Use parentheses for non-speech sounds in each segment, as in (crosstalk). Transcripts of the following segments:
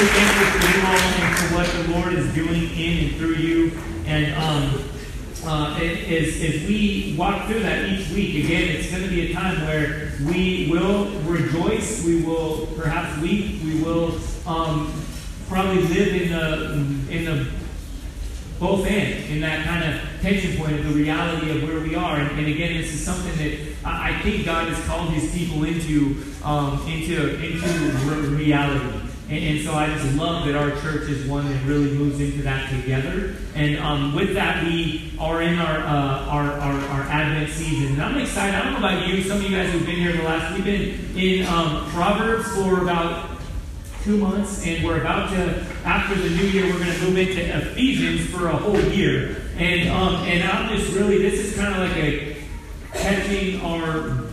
really thankful for you all and for what the Lord is doing in and through you. And um, uh, as, as we walk through that each week, again, it's going to be a time where we will rejoice, we will perhaps weep, we will um, probably live in the in the both ends in that kind of tension point of the reality of where we are. And, and again, this is something that I, I, think God has called His people into um, into into reality. And, and, so I just love that our church is one that really moves into that together. And um, with that, we are in our, uh, our, our, our Advent season. And I'm excited. I don't know about you. Some of you guys who've been here the last, we've been in um, Proverbs for about two months, and we're about to, after the new year, we're going to move into Ephesians for a whole year. And um, and I'm just really, this is kind of like a catching our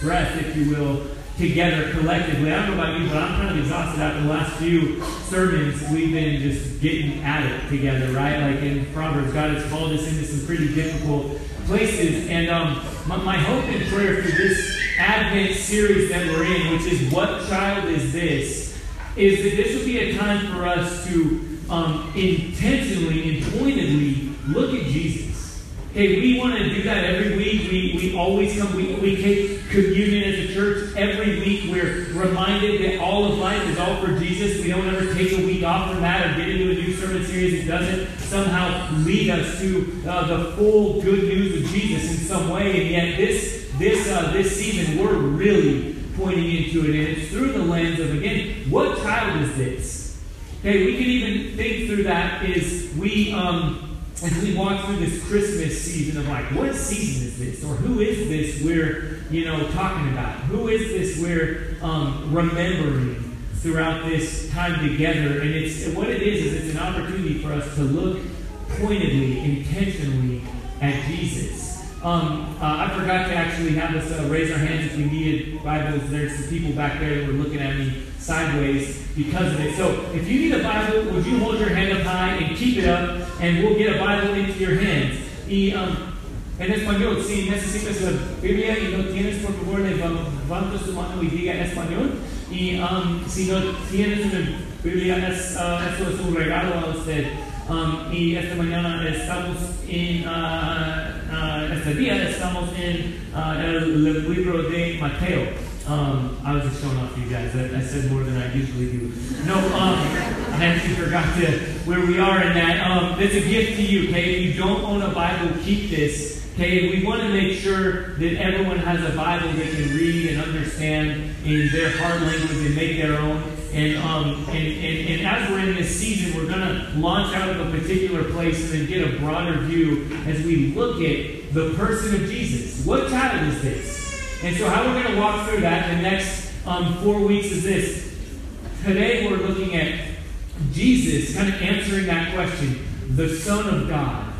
breath, if you will, together collectively. I don't know about you, but I'm kind of exhausted after the last few sermons. We've been just getting at it together, right? Like in Proverbs, God has called us into some pretty difficult places. And um, my, my hope and prayer for this Advent series that we're in, which is What Child Is This? is that this would be a time for us to um, intentionally and pointedly look at Jesus. Okay, we want to do that every week. We, we always come, we, we take communion as a church every week. We're reminded that all of life is all for Jesus. We don't ever take a week off from that or get into a new sermon series that doesn't somehow lead us to uh, the full good news of Jesus in some way. And yet, this, this, uh, this season, we're really pointing into it, and it's through the lens of, again, what child is this? Okay, we can even think through that is we, um, as we walk through this Christmas season of like, what season is this? Or who is this we're, you know, talking about? Who is this we're um, remembering throughout this time together? And it's what it is is it's an opportunity for us to look pointedly, intentionally at Jesus. Um, uh, I forgot to actually have us uh, raise our hands if we needed Bibles. There's some people back there that were looking at me sideways because of it. So if you need a Bible, would you hold your hand up high and keep it up, and we'll get a Bible into your hands. Y, um, en español, si necesitas la Biblia y no tienes, por favor, levanta su mano y diga español. Y um, si no tienes una Biblia, es, uh, eso es un regalo a usted. Um, y esta mañana estamos en, uh, uh, este día estamos en uh, el, libro de Mateo. Um, I was just showing off to you guys. I, I, said more than I usually do. No, um, I actually forgot to where we are in that. Um, a gift to you, okay? If you don't own a Bible, keep this. Okay, we want to make sure that everyone has a Bible they can read and understand in their heart language and make their own. And, um, and, and, and as we're in this season, we're going to launch out of a particular place and then get a broader view as we look at the person of Jesus. What child is this? And so, how we're going to walk through that in the next um, four weeks is this. Today, we're looking at Jesus, kind of answering that question the Son of God.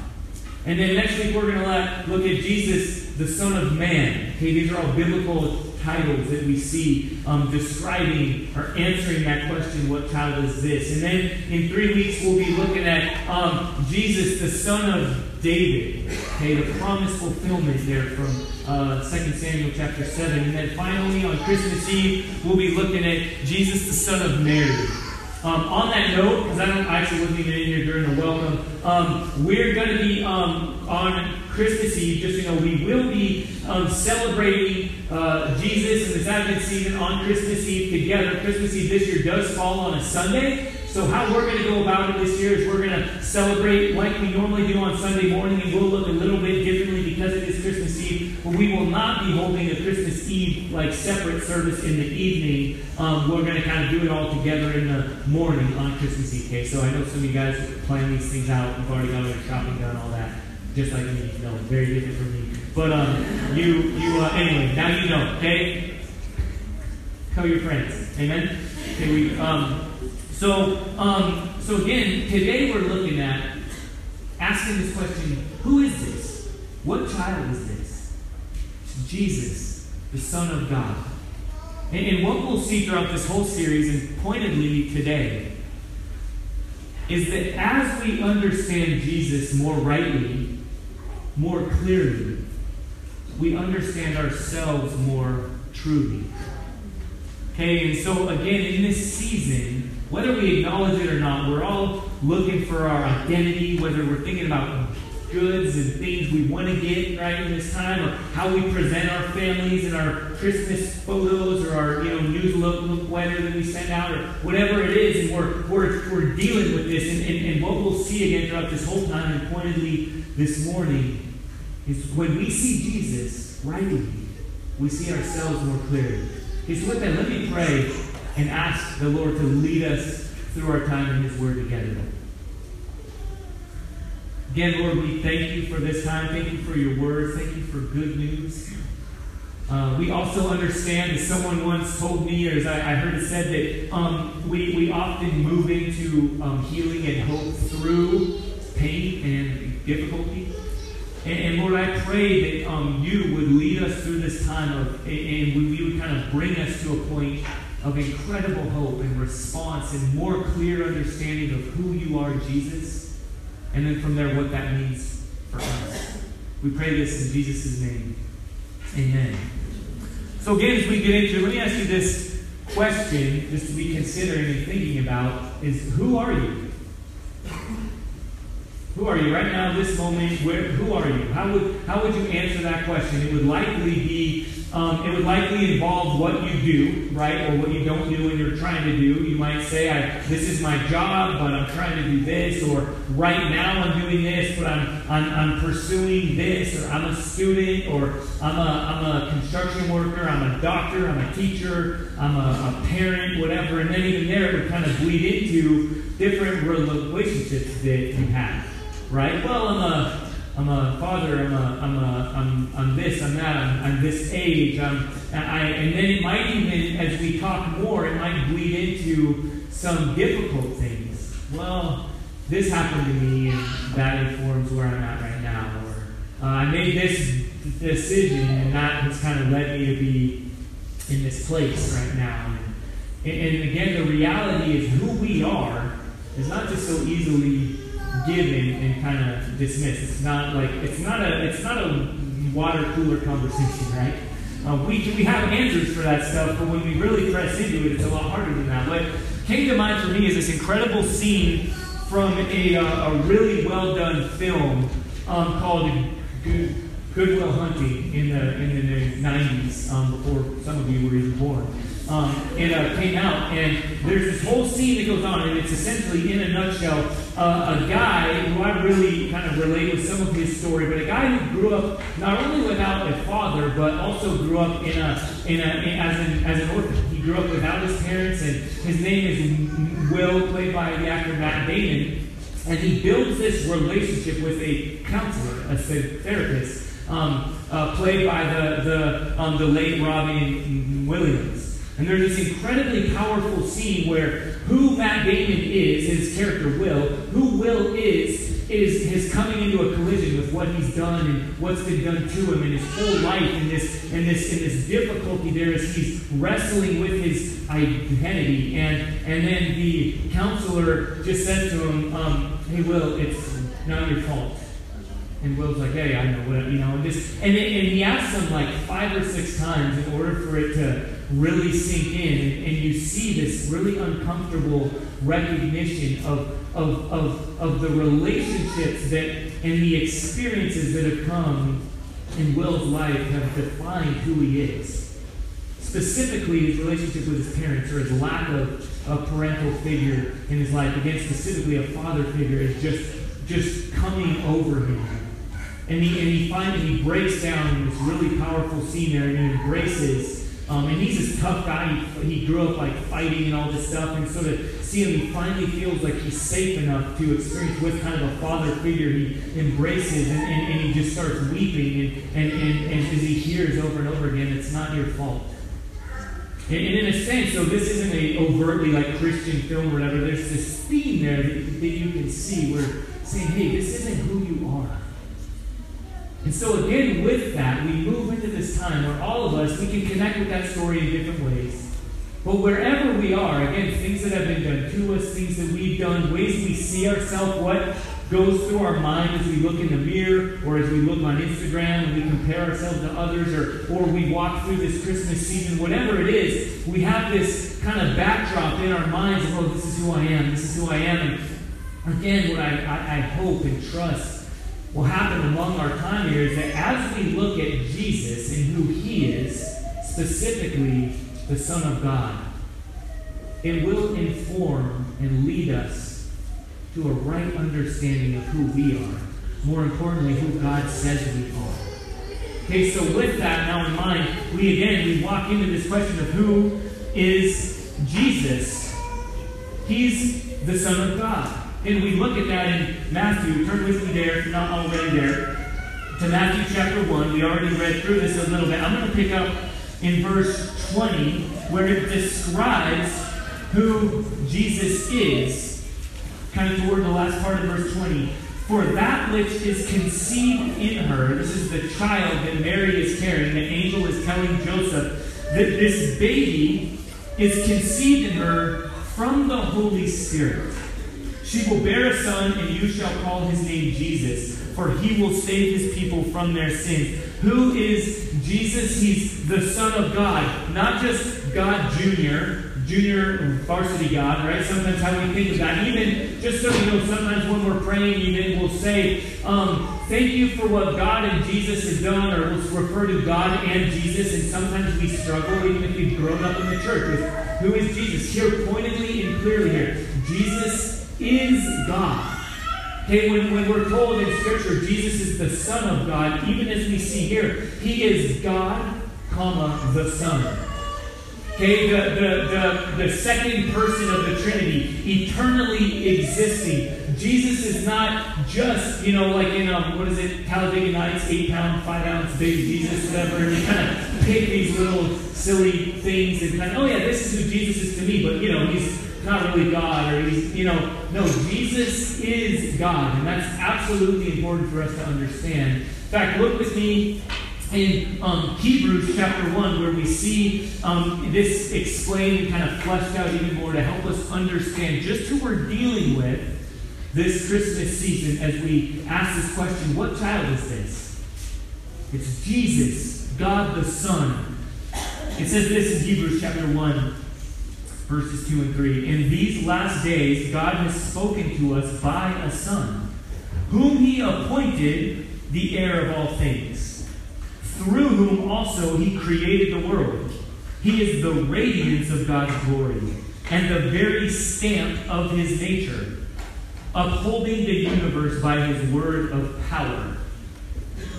And then next week, we're going to look at Jesus, the Son of Man. Okay, these are all biblical titles that we see um, describing or answering that question, what child is this? And then in three weeks, we'll be looking at um, Jesus, the son of David. Okay, the promise fulfillment there from uh, 2 Samuel chapter 7. And then finally, on Christmas Eve, we'll be looking at Jesus, the son of Mary. Um, on that note, because I don't actually even in here during the welcome, um, we're going to be um, on Christmas Eve. Just so you know, we will be um, celebrating uh, Jesus and this Advent season on Christmas Eve together. Christmas Eve this year does fall on a Sunday. So how we're going to go about it this year is we're going to celebrate like we normally do on Sunday morning, and we'll look a little bit differently because it is Christmas Eve. But we will not be holding a Christmas Eve like separate service in the evening. Um, we're going to kind of do it all together in the morning on Christmas Eve. Okay, so I know some of you guys plan these things out. You've already got your shopping done, all that. Just like me, no, very different from me. But um, you, you, uh, anyway, now you know. Okay, tell your friends. Amen. Okay, we um. So, um, so again, today we're looking at asking this question Who is this? What child is this? Jesus, the Son of God. And, and what we'll see throughout this whole series, and pointedly today, is that as we understand Jesus more rightly, more clearly, we understand ourselves more truly. Okay, and so again, in this season, whether we acknowledge it or not, we're all looking for our identity, whether we're thinking about goods and things we want to get right in this time, or how we present our families in our Christmas photos or our you know newsletter that we send out, or whatever it is, and we're we're, we're dealing with this. And, and, and what we'll see again throughout this whole time, and pointedly this morning, is when we see Jesus rightly, we see ourselves more clearly. Okay, so with that, let me pray and ask the Lord to lead us through our time in His Word together. Again, Lord, we thank you for this time. Thank you for your word. Thank you for good news. Uh, we also understand, as someone once told me, or as I, I heard it said, that um, we, we often move into um, healing and hope through pain and difficulty. And, and Lord, I pray that um, you would lead us through this time of, and, and you would kind of bring us to a point of incredible hope and response and more clear understanding of who you are, Jesus and then from there, what that means for us. We pray this in Jesus' name. Amen. So, again, as we get into let me ask you this question, just to be considering and thinking about, is who are you? Who are you right now, this moment? Where, who are you? How would, how would you answer that question? It would likely be um, it would likely involve what you do, right, or what you don't do when you're trying to do. You might say, I, "This is my job, but I'm trying to do this," or "Right now I'm doing this, but I'm, I'm, I'm pursuing this," or "I'm a student," or "I'm a, I'm a construction worker," "I'm a doctor," "I'm a teacher," "I'm a, a parent," whatever. And then even there, it would kind of bleed into different relationships that you have, right? Well, I'm a I'm a father, I'm a, I'm a, I'm, I'm this, I'm that, I'm, I'm this age, I'm, I, and then it might even, as we talk more, it might bleed into some difficult things. Well, this happened to me, and that informs where I'm at right now. Or uh, I made this decision, and that has kind of led me to be in this place right now. And, and again, the reality is who we are is not just so easily given and kind of dismissed. It's not like it's not a it's not a water cooler conversation, right? Uh, we we have answers for that stuff, but when we really press into it, it's a lot harder than that. What came to mind for me is this incredible scene from a, uh, a really well done film um, called Good Will Hunting in the in the 90s, um, before some of you were even born um, it uh, came out, and there's this whole scene that goes on, and it's essentially, in a nutshell, uh, a guy who I really kind of relate with some of his story, but a guy who grew up not only without a father, but also grew up in a, in a in, as an as an orphan. He grew up without his parents, and his name is Will, played by the actor Matt Damon, and he builds this relationship with a counselor, a therapist. Um, uh, played by the the, um, the late Robin Williams. And there's this incredibly powerful scene where who Matt Damon is, his character Will, who Will is, is his coming into a collision with what he's done and what's been done to him in his whole life and this and this and this difficulty there as he's wrestling with his identity. And and then the counselor just said to him, um, hey Will, it's not your fault. And Will's like, hey, I know what, you know, and just, and, and he asks him like five or six times in order for it to really sink in. And, and you see this really uncomfortable recognition of, of, of, of the relationships that and the experiences that have come in Will's life have defined who he is. Specifically, his relationship with his parents or his lack of a parental figure in his life, again, specifically a father figure, is just, just coming over him and he, and he finally he breaks down in this really powerful scene there and he embraces. Um, and he's this tough guy. He, he grew up like fighting and all this stuff. And so to see him, he finally feels like he's safe enough to experience with kind of a father figure. He embraces and, and, and he just starts weeping. And, and, and, and as he hears over and over again, it's not your fault. And, in a sense, so this isn't a overtly like Christian film or whatever. There's this theme there that, that you can see where saying, hey, this isn't who you are. And so, again, with that, we move into this time where all of us, we can connect with that story in different ways. But wherever we are, again, things that have been done to us, things that we've done, ways we see ourselves, what goes through our mind as we look in the mirror or as we look on Instagram and we compare ourselves to others or, or we walk through this Christmas season, whatever it is, we have this kind of backdrop in our minds of, oh, this is who I am, this is who I am. And again, what I, I, I hope and trust will happen among our time here is that as we look at Jesus and who he is, specifically the Son of God, it will inform and lead us to a right understanding of who we are. More importantly, who God says we are. Okay, so with that now in mind, we again we walk into this question of who is Jesus. He's the Son of God. And we look at that in Matthew. Turn with me there, if you're not already there, to Matthew chapter 1. We already read through this a little bit. I'm going to pick up in verse 20, where it describes who Jesus is, kind of toward the last part of verse 20. For that which is conceived in her, this is the child that Mary is carrying, the angel is telling Joseph that this baby is conceived in her from the Holy Spirit. She will bear a son, and you shall call his name Jesus, for he will save his people from their sins. Who is Jesus? He's the Son of God, not just God Jr., junior varsity God, right? Sometimes how we think of God. Even, just so you know, sometimes when we're praying, even we'll say, um, thank you for what God and Jesus has done, or we'll refer to God and Jesus, and sometimes we struggle, even if we've grown up in the church, with who is Jesus. Here, pointedly and clearly here, Jesus is God. Okay, when, when we're told in Scripture Jesus is the Son of God, even as we see here, He is God, comma, the Son. Okay, the, the, the, the second person of the Trinity, eternally existing. Jesus is not just, you know, like in, um, what is it, Talladega Nights, 8 pound, 5 ounce baby Jesus, whatever, and you kind of pick these little silly things and kind of, oh yeah, this is who Jesus is to me, but, you know, he's not really God, or he's, you know, no, Jesus is God, and that's absolutely important for us to understand. In fact, look with me in um, Hebrews chapter 1, where we see um, this explained and kind of fleshed out even more to help us understand just who we're dealing with this Christmas season as we ask this question what child is this? It's Jesus, God the Son. It says this in Hebrews chapter 1, verses 2 and 3. In these last days, God has spoken to us by a Son, whom He appointed the heir of all things through whom also he created the world. He is the radiance of God's glory and the very stamp of his nature, upholding the universe by his word of power.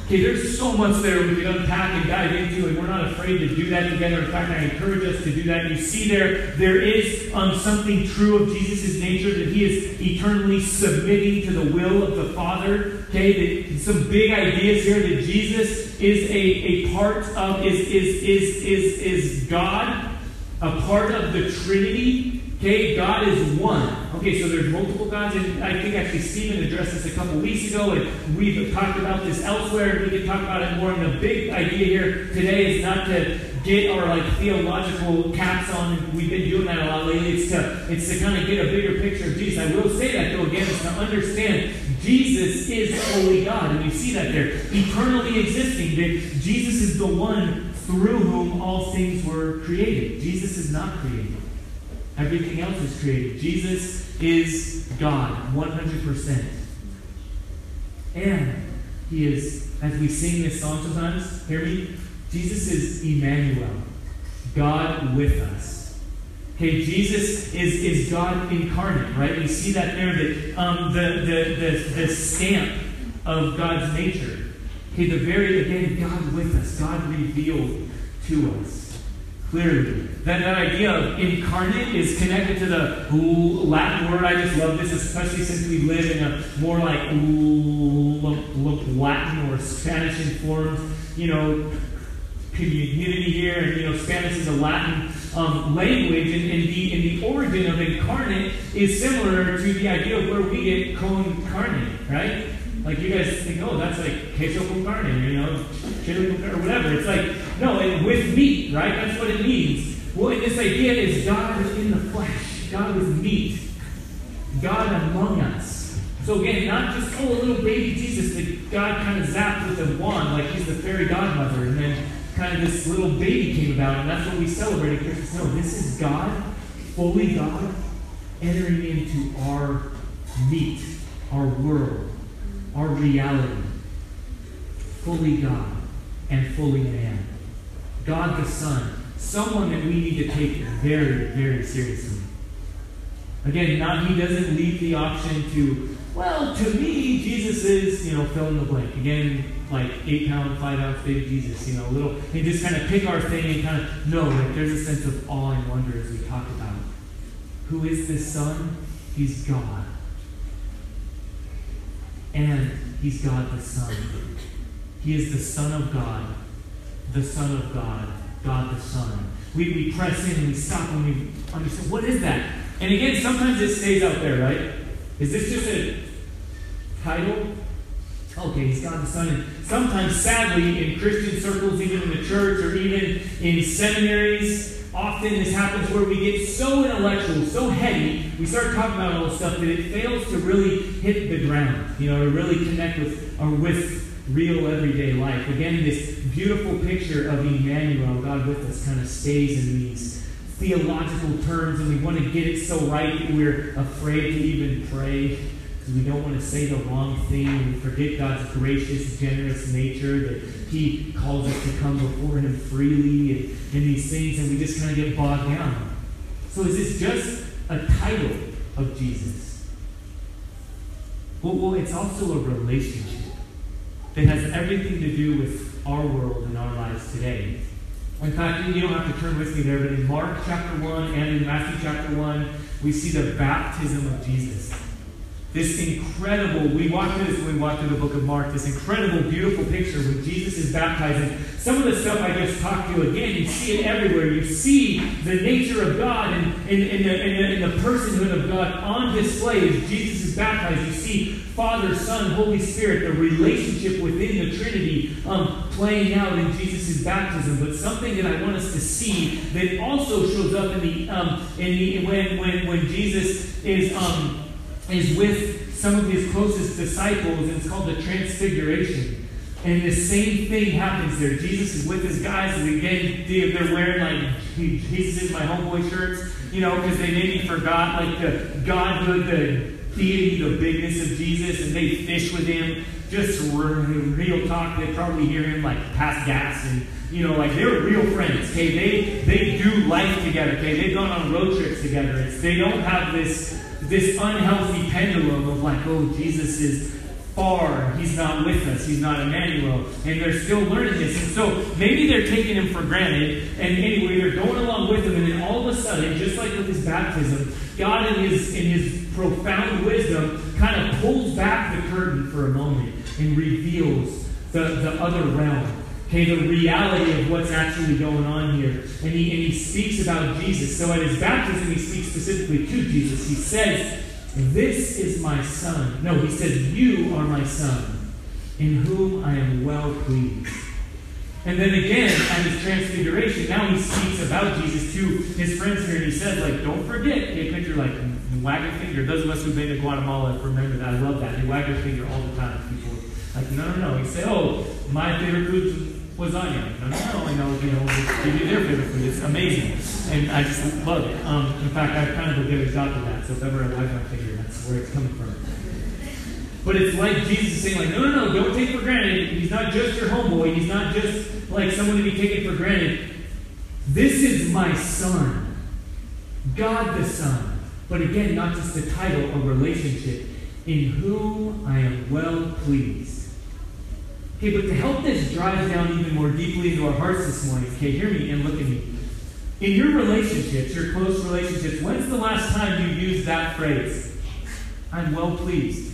Okay, there's so much there we can unpack and dive into, and we're not afraid to do that together. In fact, I encourage us to do that. You see there, there is um, something true of Jesus' nature that he is eternally submitting to the will of the Father. Okay, that, some big ideas here that Jesus is a, a part of, is, is, is, is, is God, a part of the Trinity. Okay, God is one. Okay, so there's multiple gods, and I think actually Stephen addressed this a couple weeks ago, and we've talked about this elsewhere, we can talk about it more. And the big idea here today is not to get our like theological caps on. We've been doing that a lot lately. It's to it's to kind of get a bigger picture of Jesus. I will say that though again, is to understand Jesus is fully God, and you see that there, eternally existing. That Jesus is the one through whom all things were created. Jesus is not created. Everything else is created. Jesus is God, 100%. And He is, as we sing this song sometimes, hear me? Jesus is Emmanuel, God with us. Okay, Jesus is, is God incarnate, right? We see that there, that um, the, the, the, the stamp of God's nature. Okay, the very, again, God with us, God revealed to us clearly. That, that idea of incarnate is connected to the Latin word. I just love this, especially since we live in a more like Latin or Spanish informed, you know, community here. And, you know, Spanish is a Latin um, language, and, and, the, and the origin of incarnate is similar to the idea of where we get con carne, right? Like you guys think, oh, that's like queso con carne, you know, chili con carne, or whatever. It's like, no, and with meat, right? That's what it means. Well, this idea is God is in the flesh. God with meat. God among us. So again, not just, oh, a little baby Jesus that God kind of zapped with a wand, like he's the fairy godmother, and then kind of this little baby came about, and that's what we celebrate at Christmas. No, this is God, fully God, entering into our meat, our world, our reality. Fully God and fully man. God the Son, someone that we need to take very, very seriously. Again, not he doesn't leave the option to, well, to me, Jesus is, you know, fill in the blank. Again, like eight pound, five ounce baby Jesus, you know, little, and just kind of pick our thing and kind of know, like there's a sense of awe and wonder as we talk about who is this Son? He's God. And he's God the Son. He is the Son of God, the Son of God, God the Son. We, we press in and we stop and we understand what is that? And again, sometimes it stays out there, right? Is this just a title? Okay, he's God the Son. And sometimes, sadly, in Christian circles, even in the church or even in seminaries, often this happens where we get so intellectual, so heady, we start talking about all this stuff that it fails to really hit the ground, you know, to really connect with or with real everyday life. Again, this beautiful picture of Emmanuel, God with us, kind of stays in these theological terms, and we want to get it so right that we're afraid to even pray. Because we don't want to say the wrong thing, and we forget God's gracious, generous nature, that He calls us to come before Him freely, and, and these things, and we just kind of get bogged down. So, is this just a title of Jesus? Well, well it's also a relationship that has everything to do with our world and our lives today. In fact, you don't have to turn with me there, but in Mark chapter 1 and in Matthew chapter 1, we see the baptism of Jesus. This incredible, we walk through this when we walk through the book of Mark, this incredible, beautiful picture when Jesus is baptizing. Some of the stuff I just talked to you again, you see it everywhere. You see the nature of God and, and, and, the, and, the, the personhood of God on display as Jesus is baptized. You see Father, Son, Holy Spirit, the relationship within the Trinity um, playing out in Jesus' baptism. But something that I want us to see that also shows up in the, um, in the when, when, when Jesus is. Um, is with some of his closest disciples, and it's called the Transfiguration. And the same thing happens there. Jesus is with his guys, and again, they're wearing like Jesus is my homeboy shirts, you know, because they maybe forgot like the godhood, the deity, the bigness of Jesus, and they fish with him. Just real talk, they probably hear him like pass gas and you know, like they're real friends. Okay, they they do life together. Okay, they've gone on road trips together. It's, they don't have this this unhealthy pendulum of like, oh, Jesus is far. He's not with us. He's not Emmanuel. And they're still learning this. And so maybe they're taking him for granted. And anyway, they're going along with him. And then all of a sudden, just like with his baptism, God in his in his profound wisdom kind of pulls back the curtain for a moment and reveals the, the other realm okay, the reality of what's actually going on here. And he, and he speaks about Jesus. So at his baptism, he speaks specifically to Jesus. He says, This is my son. No, he says, You are my son, in whom I am well pleased. And then again, at his transfiguration, now he speaks about Jesus to his friends here, and he says, like, don't forget, okay, picture like wag a finger. Those of us who've been to Guatemala remember that. I love that. They wag their finger all the time. People like, no, no, no. He said, oh, my favorite food lasagna. No, no, I know, you know, give you their favorite food. It's amazing. And I just love it. Um, in fact, I've kind of a good example of that. So if ever I like my figure, that's where it's coming from. But it's like Jesus saying, like, no, no, no, don't take for granted. He's not just your homeboy. He's not just like someone to be taken for granted. This is my son. God the Son. But again, not just the title, a relationship. In whom I am well pleased. Okay, but to help this drive down even more deeply into our hearts this morning, okay, hear me and look at me. In your relationships, your close relationships, when's the last time you used that phrase? I'm well pleased.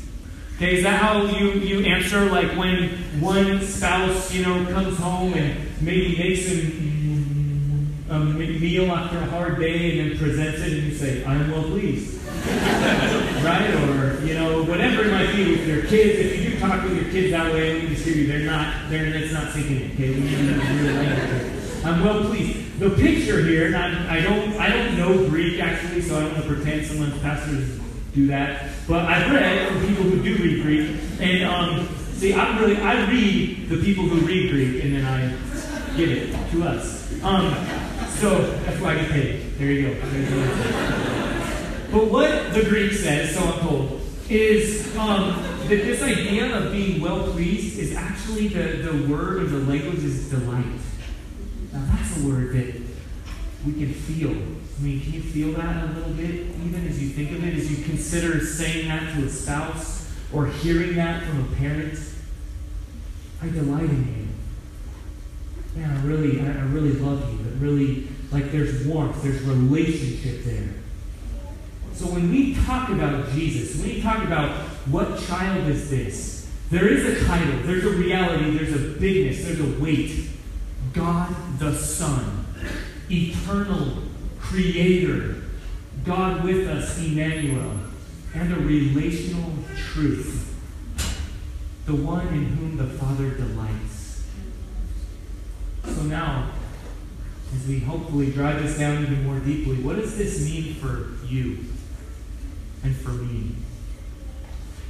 Okay, is that how you, you answer like when one spouse, you know, comes home and maybe makes a, a meal after a hard day and then presents it and you say, I'm well pleased. (laughs) right? Or, you know, whatever it might be with your kids. If you do talk with your kids that way, just hear you, they're not, they're, it's not sinking in, okay? We I'm well pleased. The picture here, I, don't I don't know Greek actually, so I don't want to pretend someone's pastor's do that. But I've read from people who do read Greek, and um, see, I really I read the people who read Greek, and then I give it to us. Um, so that's why I get paid. There you go. But what the Greek says, so I'm told, is um, that this idea of being well pleased is actually the, the word of the language is delight. Now that's a word that we can feel. I mean, can you feel that a little bit, even as you think of it, as you consider saying that to a spouse or hearing that from a parent? I delight in you. Man, I really, I, I really love you. But really, like there's warmth, there's relationship there. So when we talk about Jesus, when we talk about what child is this, there is a title, there's a reality, there's a bigness, there's a weight. God the Son, eternal creator, God with us, Emmanuel, and a relational truth, the one in whom the Father delights. So now, as we hopefully drive this down even more deeply, what does this mean for you and for me?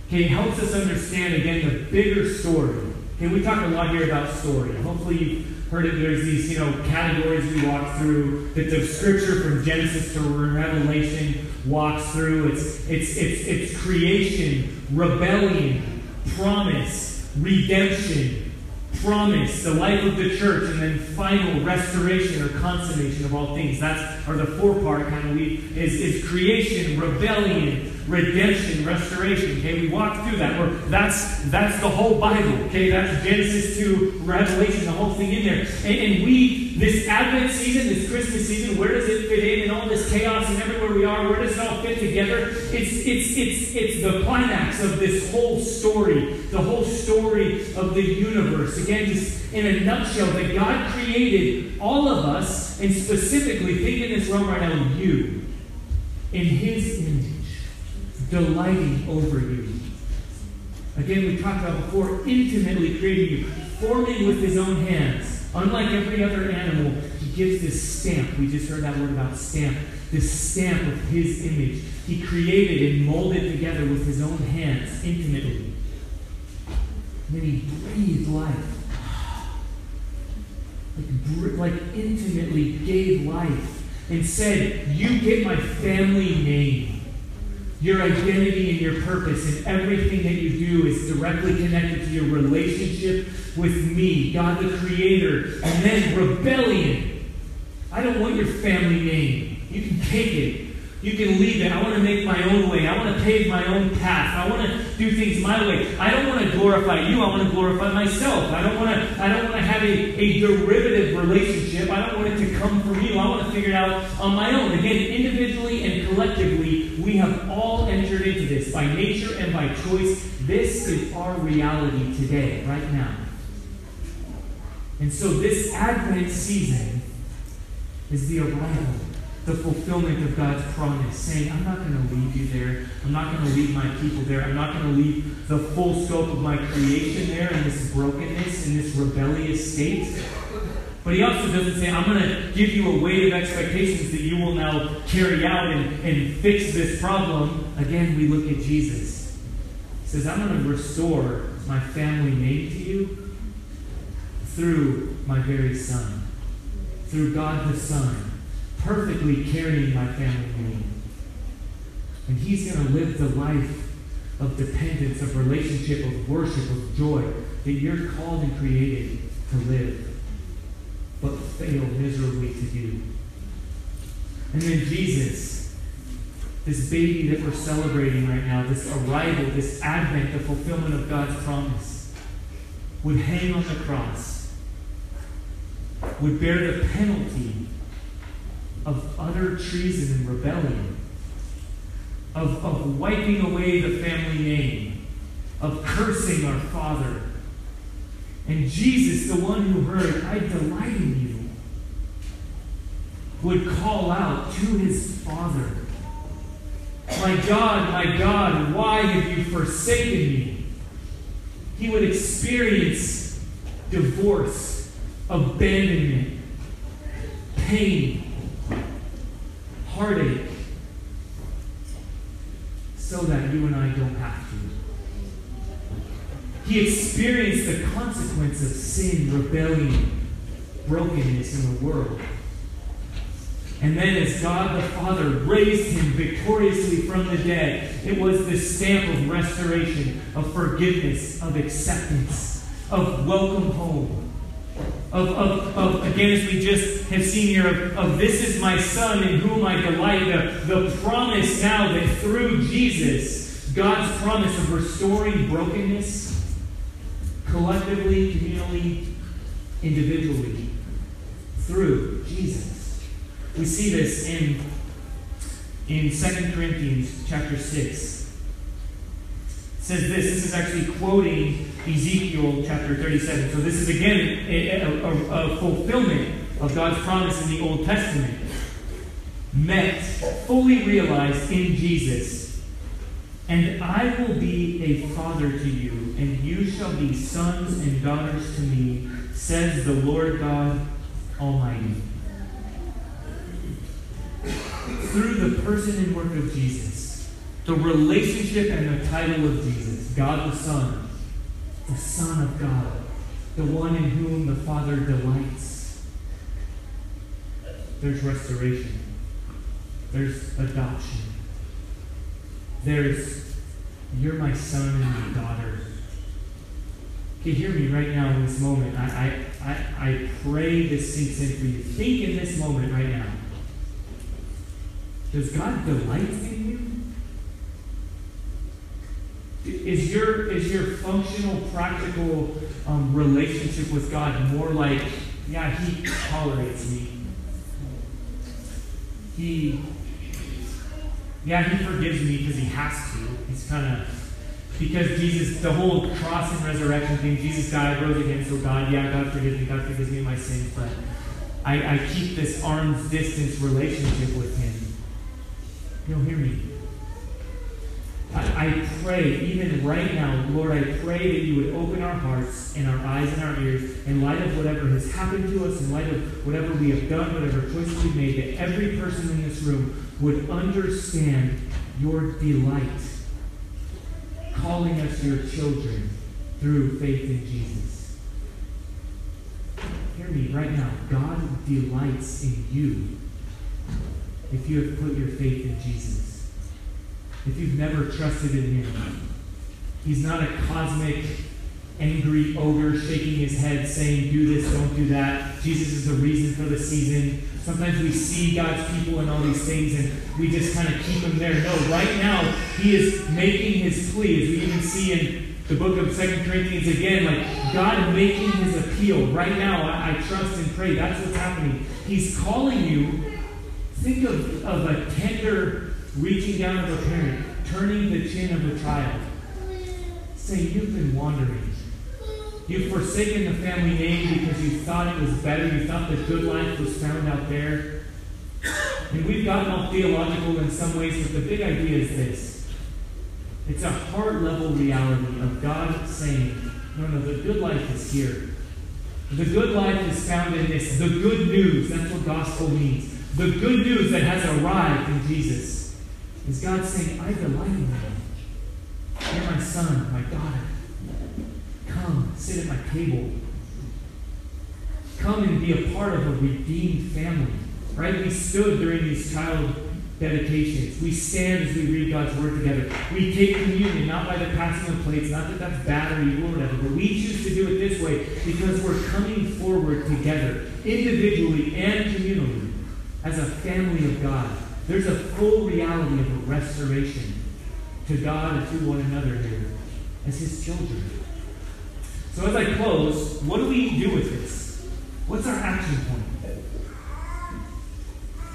Okay, it helps us understand again the bigger story. Okay, we talk a lot here about story. Hopefully you've heard it. There's these, you know, categories we walk through that the scripture from Genesis to Revelation walks through. It's it's it's it's creation, rebellion, promise, redemption, promise, the life of the church, and then final restoration or consummation of all things. That's or the four part kind of we is, is creation, rebellion, redemption, restoration. Okay, we walk through that. Where that's that's the whole Bible. Okay, that's Genesis to Revelation, the whole thing in there. And, and we this Advent season, this Christmas season, where does it fit in in all this chaos and everywhere we are? Where does it all fit together? It's it's it's it's the climax of this whole story, the whole story of the universe. Again, just in a nutshell, that God created all of us, and specifically, think in this room right now, you, in His image delighting over you. Again, we talked about before, intimately creating you, forming with his own hands. Unlike every other animal, he gives this stamp. We just heard that word about stamp. This stamp of his image. He created and molded together with his own hands, intimately. And then he breathed life. Like, like intimately gave life and said, You get my family name. Your identity and your purpose and everything that you do is directly connected to your relationship with me, God the Creator. And then rebellion. I don't want your family name. You can take it. You can leave it. I want to make my own way. I want to pave my own path. I want to do things my way. I don't want to glorify you. I want to glorify myself. I don't want to. I don't want to have a, a derivative relationship. I don't want it to come from you. I want to figure it out on my own. Again, individually and collectively, we have all entered into this by nature and by choice. This is our reality today, right now. And so, this Advent season is the arrival the fulfillment of God's promise, saying, I'm not going to leave you there. I'm not going to leave my people there. I'm not going to leave the full scope of my creation there in this brokenness, in this rebellious state. But he also doesn't say, I'm going to give you a weight of expectations that you will now carry out and, and fix this problem. Again, we look at Jesus. He says, I'm going to restore my family name to you through my very Son, through God the Son perfectly carrying my family name. And he's going to live the life of dependence, of relationship, of worship, of joy that you're called and created to live, but fail miserably to do. And then Jesus, this baby that we're celebrating right now, this arrival, this advent, the fulfillment of God's promise, would hang on the cross, would bear the penalty of utter treason and rebellion, of, of wiping away the family name, of cursing our Father. And Jesus, the one who heard, I delight in you, would call out to his Father, My God, my God, why have you forsaken me? He would experience divorce, abandonment, pain, heartache, so that you and I don't have to. He experienced the consequence of sin, rebellion, brokenness in the world. And then, as God the Father raised him victoriously from the dead, it was this stamp of restoration, of forgiveness, of acceptance, of welcome home. Of, of, of again, as we just have seen here, of, of this is my Son in whom I delight, the, the promise now that through Jesus, God's promise of restoring brokenness collectively, communally, individually, through Jesus. We see this in, in 2 Corinthians chapter 6. Says this, this is actually quoting Ezekiel chapter 37. So this is again a, a, a fulfillment of God's promise in the Old Testament. Met, fully realized in Jesus and I will be a father to you, and you shall be sons and daughters to me, says the Lord God Almighty. Through the person and work of Jesus, the relationship and the title of Jesus, God the Son, the Son of God, the one in whom the Father delights, there's restoration, there's adoption there's, you're my son and my daughter. Okay, hear me right now in this moment. I, I, I, I pray this sinks in for you. Think in this moment right now. Does God delight in you? Is your, is your functional, practical um, relationship with God more like, yeah, He tolerates me? He yeah, he forgives me because he has to. He's kind of, because Jesus, the whole cross and resurrection thing, Jesus died, rose again, so God, yeah, God forgives me, God forgives me my sins, but I, I keep this arm's distance relationship with him. You'll hear me. I, I pray, even right now, Lord, I pray that you would open our hearts and our eyes and our ears in light of whatever has happened to us, in light of whatever we have done, whatever choices we've made, that every person in this room would understand your delight, calling us your children through faith in Jesus. Hear me right now. God delights in you if you have put your faith in Jesus. If you've never trusted in Him, He's not a cosmic angry ogre shaking his head saying, Do this, don't do that. Jesus is the reason for the season. Sometimes we see God's people and all these things and we just kind of keep them there. No, right now, he is making his plea, as we even see in the book of Second Corinthians again, like God making his appeal. Right now, I, I trust and pray. That's what's happening. He's calling you. Think of, of a tender reaching down of a parent, turning the chin of a child, saying, You've been wandering. You've forsaken the family name because you thought it was better. You thought the good life was found out there. And we've gotten all theological in some ways, but the big idea is this it's a heart level reality of God saying, No, no, the good life is here. The good life is found in this. The good news, that's what gospel means. The good news that has arrived in Jesus is God saying, I delight in you. You're my son, my daughter. Come, sit at my table. Come and be a part of a redeemed family. Right? We stood during these child dedications. We stand as we read God's word together. We take communion, not by the passing of plates, not that that's bad or evil or whatever, but we choose to do it this way because we're coming forward together, individually and communally, as a family of God. There's a full reality of restoration to God and to one another here as His children. So as I close, what do we do with this? What's our action point?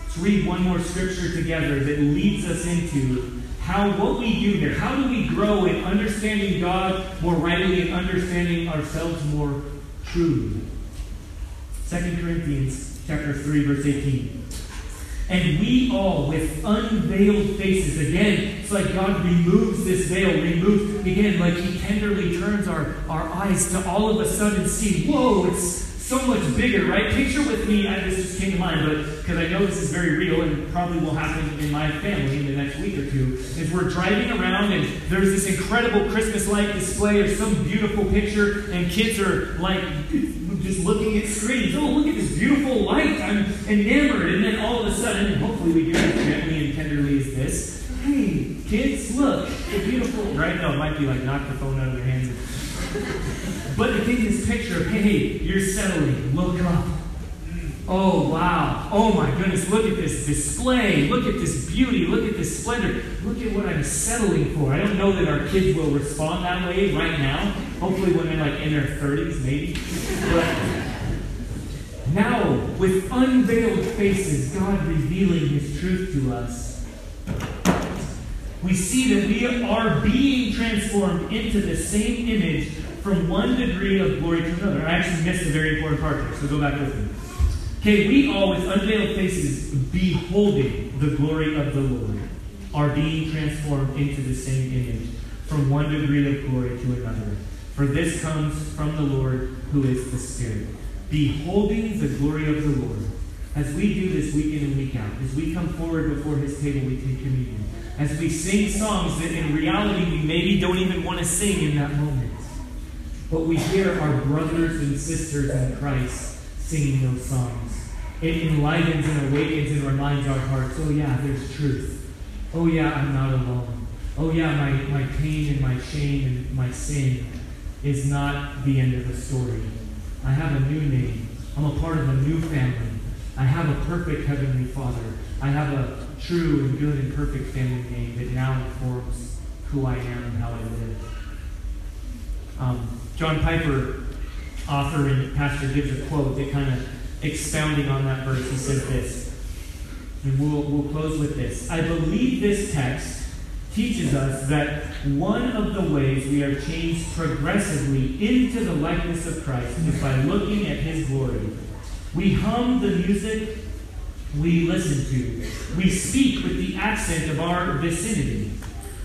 Let's read one more scripture together that leads us into how what we do here. How do we grow in understanding God more rightly and understanding ourselves more truly? 2 Corinthians chapter 3, verse 18. And we all, with unveiled faces, again, it's like God removes this veil, removes, again, like He tenderly turns our, our eyes to all of a sudden see, whoa, it's so much bigger, right? Picture with me, I, this just came to mind, but because I know this is very real and probably will happen in my family in the next week or two, is we're driving around and there's this incredible Christmas light display of some beautiful picture, and kids are like just looking at screens. Oh, look at this beautiful light! I'm enamored. And then all of a sudden, hopefully we do it as gently and tenderly as this. Hey, kids, look, the beautiful. Right? No, it might be like knock the phone out of their hands. But they take this picture of, hey, you're settling, look up. Oh, wow. Oh, my goodness. Look at this display. Look at this beauty. Look at this splendor. Look at what I'm settling for. I don't know that our kids will respond that way right now. Hopefully, they're like in their 30s, maybe. But now, with unveiled faces, God revealing His truth to us, we see that we are being transformed into the same image from one degree of glory to another. I actually missed a very important part there, so go back with me. Okay, we all with unveiled faces, beholding the glory of the Lord, are being transformed into the same image from one degree of glory to another. For this comes from the Lord who is the Spirit. Beholding the glory of the Lord. As we do this week in and week out, as we come forward before his table, we take communion. As we sing songs that in reality we maybe don't even want to sing in that moment. But we hear our brothers and sisters in Christ singing those songs. It enlivens and awakens and reminds our hearts, oh yeah, there's truth. Oh yeah, I'm not alone. Oh yeah, my, my pain and my shame and my sin is not the end of the story. I have a new name. I'm a part of a new family. I have a perfect Heavenly Father. I have a true and good and perfect family name that now informs who I am and how I live. Um, John Piper, author and pastor, gives a quote that kind of expounding on that verse. He says this, and we'll, we'll close with this. I believe this text teaches us that one of the ways we are changed progressively into the likeness of Christ is by looking at his glory. We hum the music we listen to. We speak with the accent of our vicinity.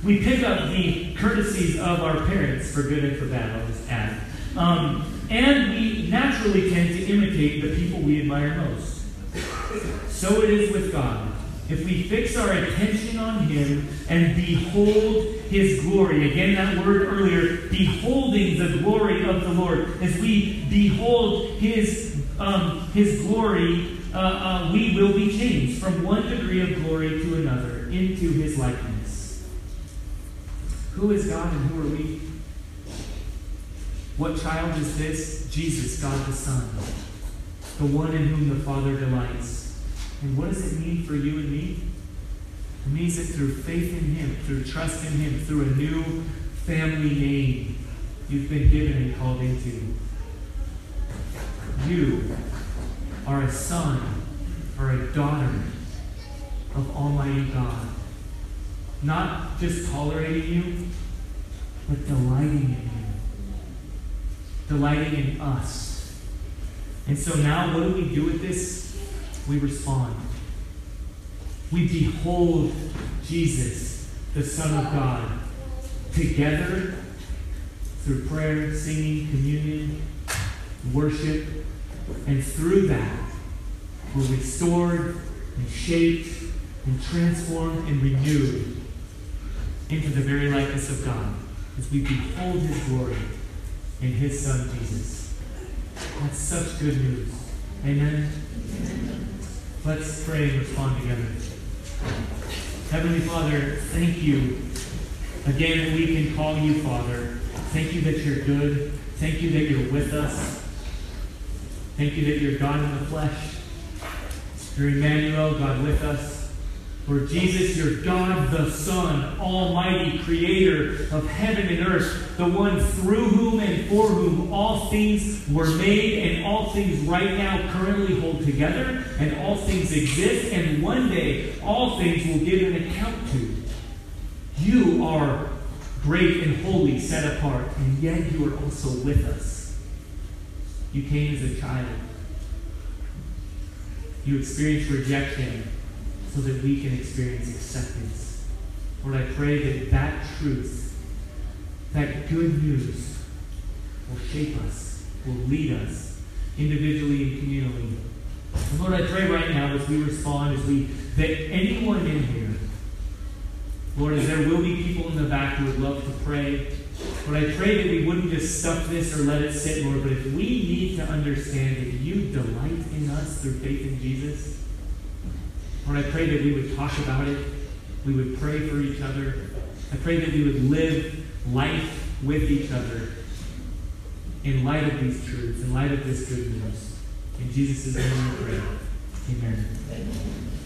We pick up the courtesies of our parents, for good and for bad, I'll just add. Um, and we naturally tend to imitate the people we admire most. So it is with God. If we fix our attention on Him and behold His glory, again, that word earlier, beholding the glory of the Lord, as we behold His, um, his glory, uh, uh, we will be changed from one degree of glory to another into His likeness. Who is God and who are we? What child is this? Jesus, God the Son, the one in whom the Father delights. And what does it mean for you and me? It means that through faith in Him, through trust in Him, through a new family name you've been given and called into, you are a son or a daughter of Almighty God. Not just tolerating you, but delighting in you delighting in us. And so now, what do we do with this? We respond. We behold Jesus, the Son of God, together through prayer, singing, communion, worship, and through that, we're restored and shaped and transformed and renewed into the very likeness of God as we behold His glory in his son Jesus. That's such good news. Amen? Let's pray and respond together. Heavenly Father, thank you again that we can call you Father. Thank you that you're good. Thank you that you're with us. Thank you that you're God in the flesh. You're Emmanuel, God with us. Lord Jesus, you're God the Son, Almighty, Creator of heaven and earth, the one through whom and for whom all things were made, and all things right now currently hold together, and all things exist, and one day all things will give an account to. You are great and holy, set apart, and yet you are also with us. You came as a child. You experienced rejection so that we can experience acceptance. Lord, I pray that that truth, that good news, will shape us, will lead us, individually and communally. And Lord, I pray right now as we respond, as we that anyone in here, Lord, as there will be people in the back who would love to pray. Lord, I pray that we wouldn't just stuff this or let it sit, Lord, but if we need to understand that you delight in us through faith in Jesus, Lord, I pray that we would talk about it. We would pray for each other. I pray that we would live life with each other in light of these truths, in light of this good news. In Jesus' name we pray. Amen.